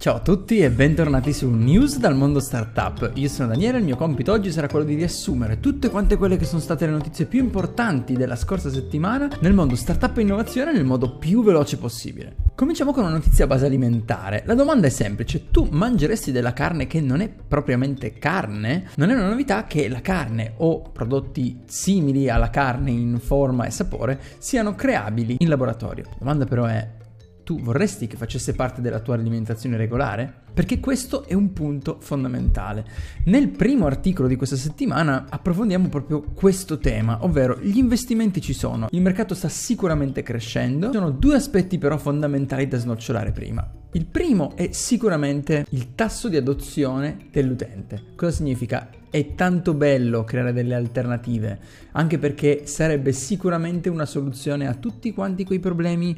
Ciao a tutti e bentornati su News dal mondo startup. Io sono Daniele e il mio compito oggi sarà quello di riassumere tutte quante quelle che sono state le notizie più importanti della scorsa settimana nel mondo startup e innovazione nel modo più veloce possibile. Cominciamo con una notizia a base alimentare. La domanda è semplice, tu mangeresti della carne che non è propriamente carne? Non è una novità che la carne o prodotti simili alla carne in forma e sapore siano creabili in laboratorio. La domanda però è tu vorresti che facesse parte della tua alimentazione regolare? Perché questo è un punto fondamentale. Nel primo articolo di questa settimana approfondiamo proprio questo tema, ovvero gli investimenti ci sono, il mercato sta sicuramente crescendo, ci sono due aspetti però fondamentali da snocciolare prima. Il primo è sicuramente il tasso di adozione dell'utente. Cosa significa? È tanto bello creare delle alternative, anche perché sarebbe sicuramente una soluzione a tutti quanti quei problemi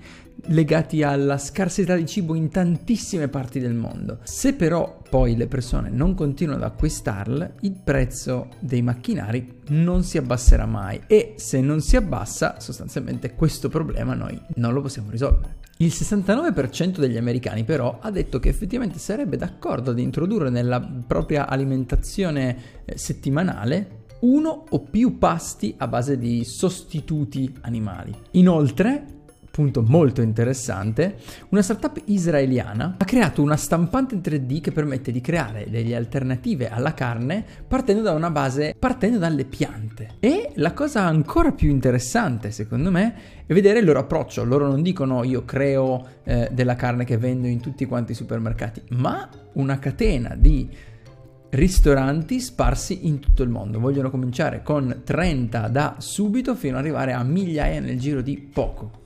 legati alla scarsità di cibo in tantissime parti del mondo. Se però poi le persone non continuano ad acquistarle, il prezzo dei macchinari non si abbasserà mai e se non si abbassa, sostanzialmente questo problema noi non lo possiamo risolvere. Il 69% degli americani però ha detto che effettivamente sarebbe d'accordo ad introdurre nella propria alimentazione eh, settimanale uno o più pasti a base di sostituti animali. Inoltre, punto molto interessante, una startup israeliana ha creato una stampante 3D che permette di creare delle alternative alla carne partendo da una base, partendo dalle piante. E la cosa ancora più interessante, secondo me, è vedere il loro approccio. Loro non dicono io creo eh, della carne che vendo in tutti quanti i supermercati, ma una catena di ristoranti sparsi in tutto il mondo. Vogliono cominciare con 30 da subito fino ad arrivare a migliaia nel giro di poco.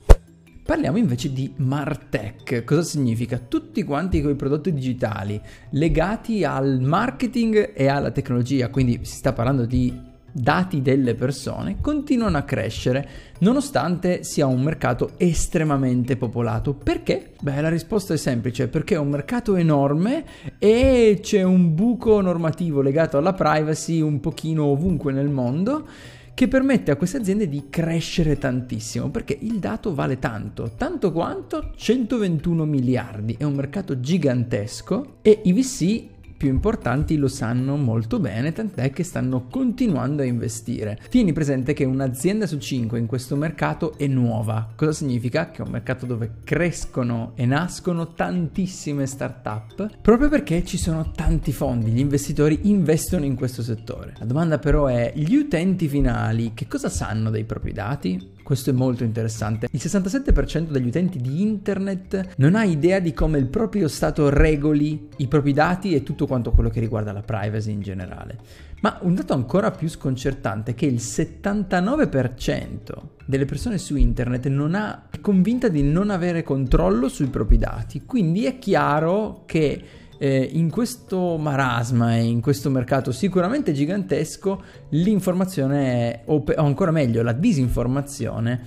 Parliamo invece di Martech. Cosa significa? Tutti quanti quei prodotti digitali legati al marketing e alla tecnologia, quindi si sta parlando di dati delle persone, continuano a crescere nonostante sia un mercato estremamente popolato. Perché? Beh, la risposta è semplice, perché è un mercato enorme e c'è un buco normativo legato alla privacy un pochino ovunque nel mondo che permette a queste aziende di crescere tantissimo, perché il dato vale tanto, tanto quanto 121 miliardi, è un mercato gigantesco e i VC più importanti lo sanno molto bene, tant'è che stanno continuando a investire. Tieni presente che un'azienda su 5 in questo mercato è nuova. Cosa significa? Che è un mercato dove crescono e nascono tantissime start-up, proprio perché ci sono tanti fondi, gli investitori investono in questo settore. La domanda però è, gli utenti finali che cosa sanno dei propri dati? Questo è molto interessante. Il 67% degli utenti di internet non ha idea di come il proprio Stato regoli i propri dati e tutto quanto quello che riguarda la privacy in generale. Ma un dato ancora più sconcertante è che il 79% delle persone su internet non ha, è convinta di non avere controllo sui propri dati. Quindi è chiaro che eh, in questo marasma e in questo mercato sicuramente gigantesco l'informazione, o, o ancora meglio la disinformazione,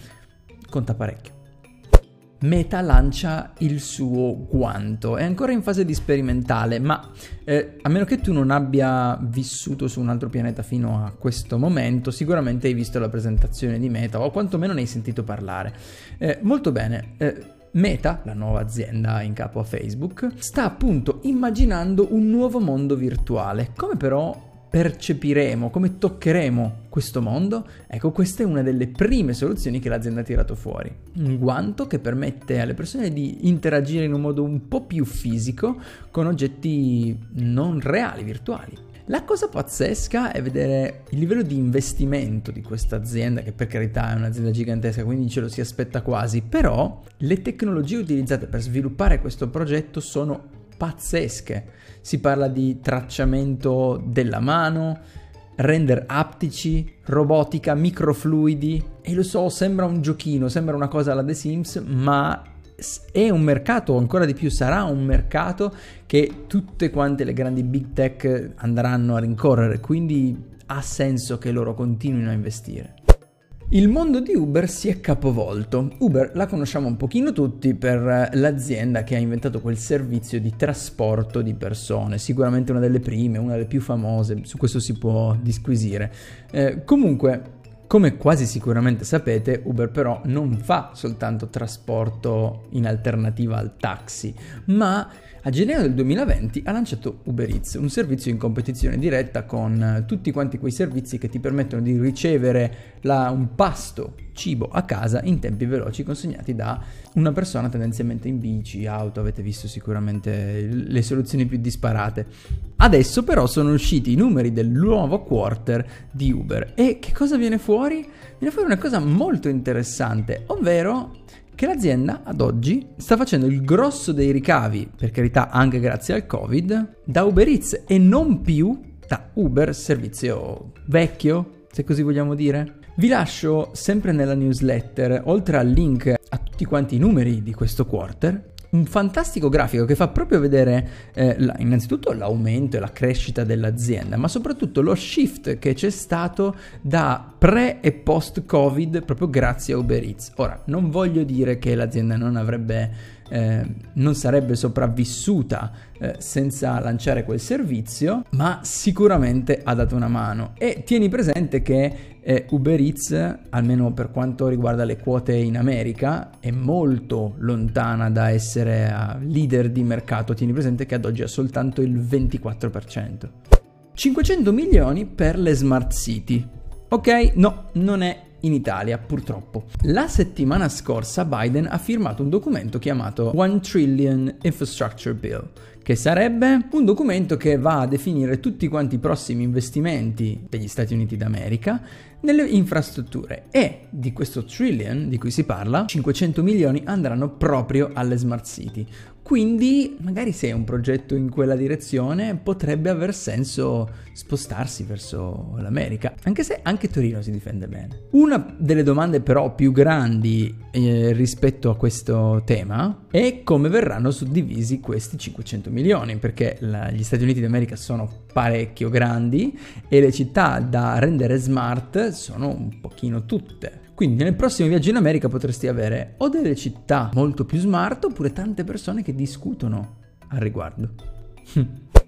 conta parecchio. Meta lancia il suo guanto, è ancora in fase di sperimentale, ma eh, a meno che tu non abbia vissuto su un altro pianeta fino a questo momento, sicuramente hai visto la presentazione di Meta o quantomeno ne hai sentito parlare. Eh, molto bene. Eh, Meta, la nuova azienda in capo a Facebook, sta appunto immaginando un nuovo mondo virtuale. Come però percepiremo, come toccheremo questo mondo? Ecco, questa è una delle prime soluzioni che l'azienda ha tirato fuori. Un guanto che permette alle persone di interagire in un modo un po' più fisico con oggetti non reali, virtuali. La cosa pazzesca è vedere il livello di investimento di questa azienda, che per carità è un'azienda gigantesca, quindi ce lo si aspetta quasi, però le tecnologie utilizzate per sviluppare questo progetto sono pazzesche. Si parla di tracciamento della mano, render aptici, robotica, microfluidi e lo so, sembra un giochino, sembra una cosa alla The Sims, ma è un mercato, ancora di più sarà un mercato che tutte quante le grandi big tech andranno a rincorrere, quindi ha senso che loro continuino a investire. Il mondo di Uber si è capovolto. Uber la conosciamo un pochino tutti per l'azienda che ha inventato quel servizio di trasporto di persone, sicuramente una delle prime, una delle più famose, su questo si può disquisire. Eh, comunque, come quasi sicuramente sapete, Uber però non fa soltanto trasporto in alternativa al taxi, ma A gennaio del 2020 ha lanciato Uber Eats, un servizio in competizione diretta con eh, tutti quanti quei servizi che ti permettono di ricevere la, un pasto cibo a casa in tempi veloci consegnati da una persona tendenzialmente in bici, auto, avete visto sicuramente le soluzioni più disparate. Adesso però sono usciti i numeri del nuovo quarter di Uber e che cosa viene fuori? Viene fuori una cosa molto interessante, ovvero che l'azienda ad oggi sta facendo il grosso dei ricavi, per carità anche grazie al Covid, da Uber Eats e non più da Uber, servizio vecchio, se così vogliamo dire. Vi lascio sempre nella newsletter, oltre al link a tutti quanti i numeri di questo quarter, un fantastico grafico che fa proprio vedere eh, la, innanzitutto l'aumento e la crescita dell'azienda, ma soprattutto lo shift che c'è stato da pre e post Covid proprio grazie a Uber Eats. Ora, non voglio dire che l'azienda non avrebbe eh, non sarebbe sopravvissuta eh, senza lanciare quel servizio, ma sicuramente ha dato una mano. E tieni presente che eh, Uber Eats, almeno per quanto riguarda le quote in America, è molto lontana da essere leader di mercato. Tieni presente che ad oggi ha soltanto il 24%. 500 milioni per le smart city. Ok, no, non è in Italia, purtroppo. La settimana scorsa Biden ha firmato un documento chiamato One Trillion Infrastructure Bill, che sarebbe un documento che va a definire tutti quanti i prossimi investimenti degli Stati Uniti d'America nelle infrastrutture e di questo trillion di cui si parla, 500 milioni andranno proprio alle smart city. Quindi, magari se è un progetto in quella direzione, potrebbe aver senso spostarsi verso l'America, anche se anche Torino si difende bene. Una delle domande però più grandi eh, rispetto a questo tema è come verranno suddivisi questi 500 milioni, perché la, gli Stati Uniti d'America sono parecchio grandi e le città da rendere smart sono un pochino tutte. Quindi nel prossimo viaggio in America potresti avere o delle città molto più smart oppure tante persone che discutono al riguardo.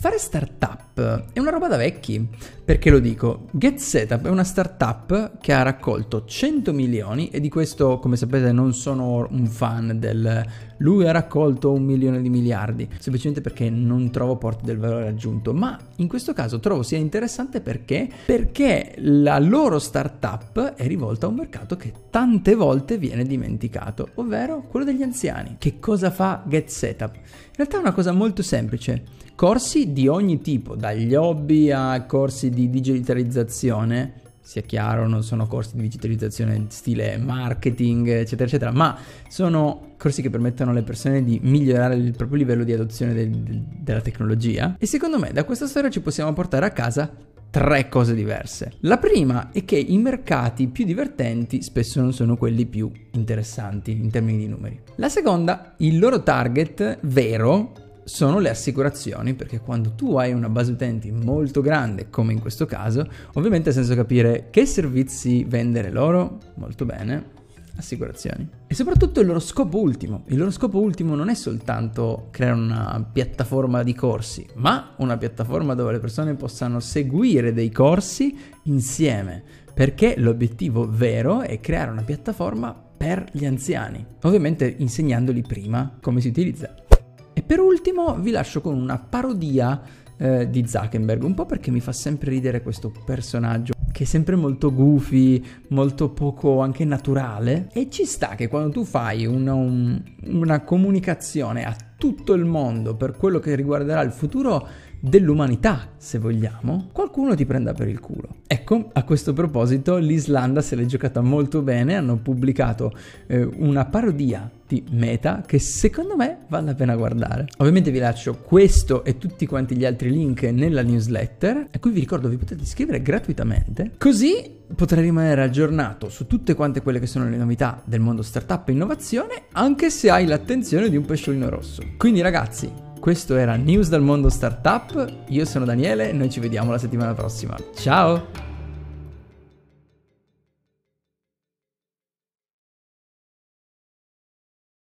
Fare startup è una roba da vecchi. Perché lo dico? Get Setup è una startup che ha raccolto 100 milioni e di questo, come sapete, non sono un fan del lui ha raccolto un milione di miliardi, semplicemente perché non trovo porte del valore aggiunto, ma in questo caso trovo sia interessante perché perché la loro startup è rivolta a un mercato che tante volte viene dimenticato, ovvero quello degli anziani. Che cosa fa Get Setup? In realtà è una cosa molto semplice corsi di ogni tipo, dagli hobby a corsi di digitalizzazione, sia chiaro, non sono corsi di digitalizzazione stile marketing, eccetera, eccetera, ma sono corsi che permettono alle persone di migliorare il proprio livello di adozione del, del, della tecnologia. E secondo me da questa storia ci possiamo portare a casa tre cose diverse. La prima è che i mercati più divertenti spesso non sono quelli più interessanti in termini di numeri. La seconda, il loro target vero sono le assicurazioni, perché quando tu hai una base utenti molto grande, come in questo caso, ovviamente ha senso capire che servizi vendere loro, molto bene, assicurazioni. E soprattutto il loro scopo ultimo. Il loro scopo ultimo non è soltanto creare una piattaforma di corsi, ma una piattaforma dove le persone possano seguire dei corsi insieme, perché l'obiettivo vero è creare una piattaforma per gli anziani, ovviamente insegnandoli prima come si utilizza. E per ultimo vi lascio con una parodia eh, di Zuckerberg, un po' perché mi fa sempre ridere questo personaggio che è sempre molto goofy, molto poco anche naturale. E ci sta che quando tu fai una, un, una comunicazione a tutto il mondo per quello che riguarderà il futuro dell'umanità, se vogliamo, qualcuno ti prenda per il culo. Ecco, a questo proposito l'Islanda se l'è giocata molto bene, hanno pubblicato eh, una parodia di Meta che secondo me vale la pena guardare. Ovviamente vi lascio questo e tutti quanti gli altri link nella newsletter a cui vi ricordo vi potete iscrivere gratuitamente, così potrai rimanere aggiornato su tutte quante quelle che sono le novità del mondo startup e innovazione, anche se hai l'attenzione di un pesciolino rosso. Quindi ragazzi, questo era News dal mondo startup, io sono Daniele e noi ci vediamo la settimana prossima. Ciao!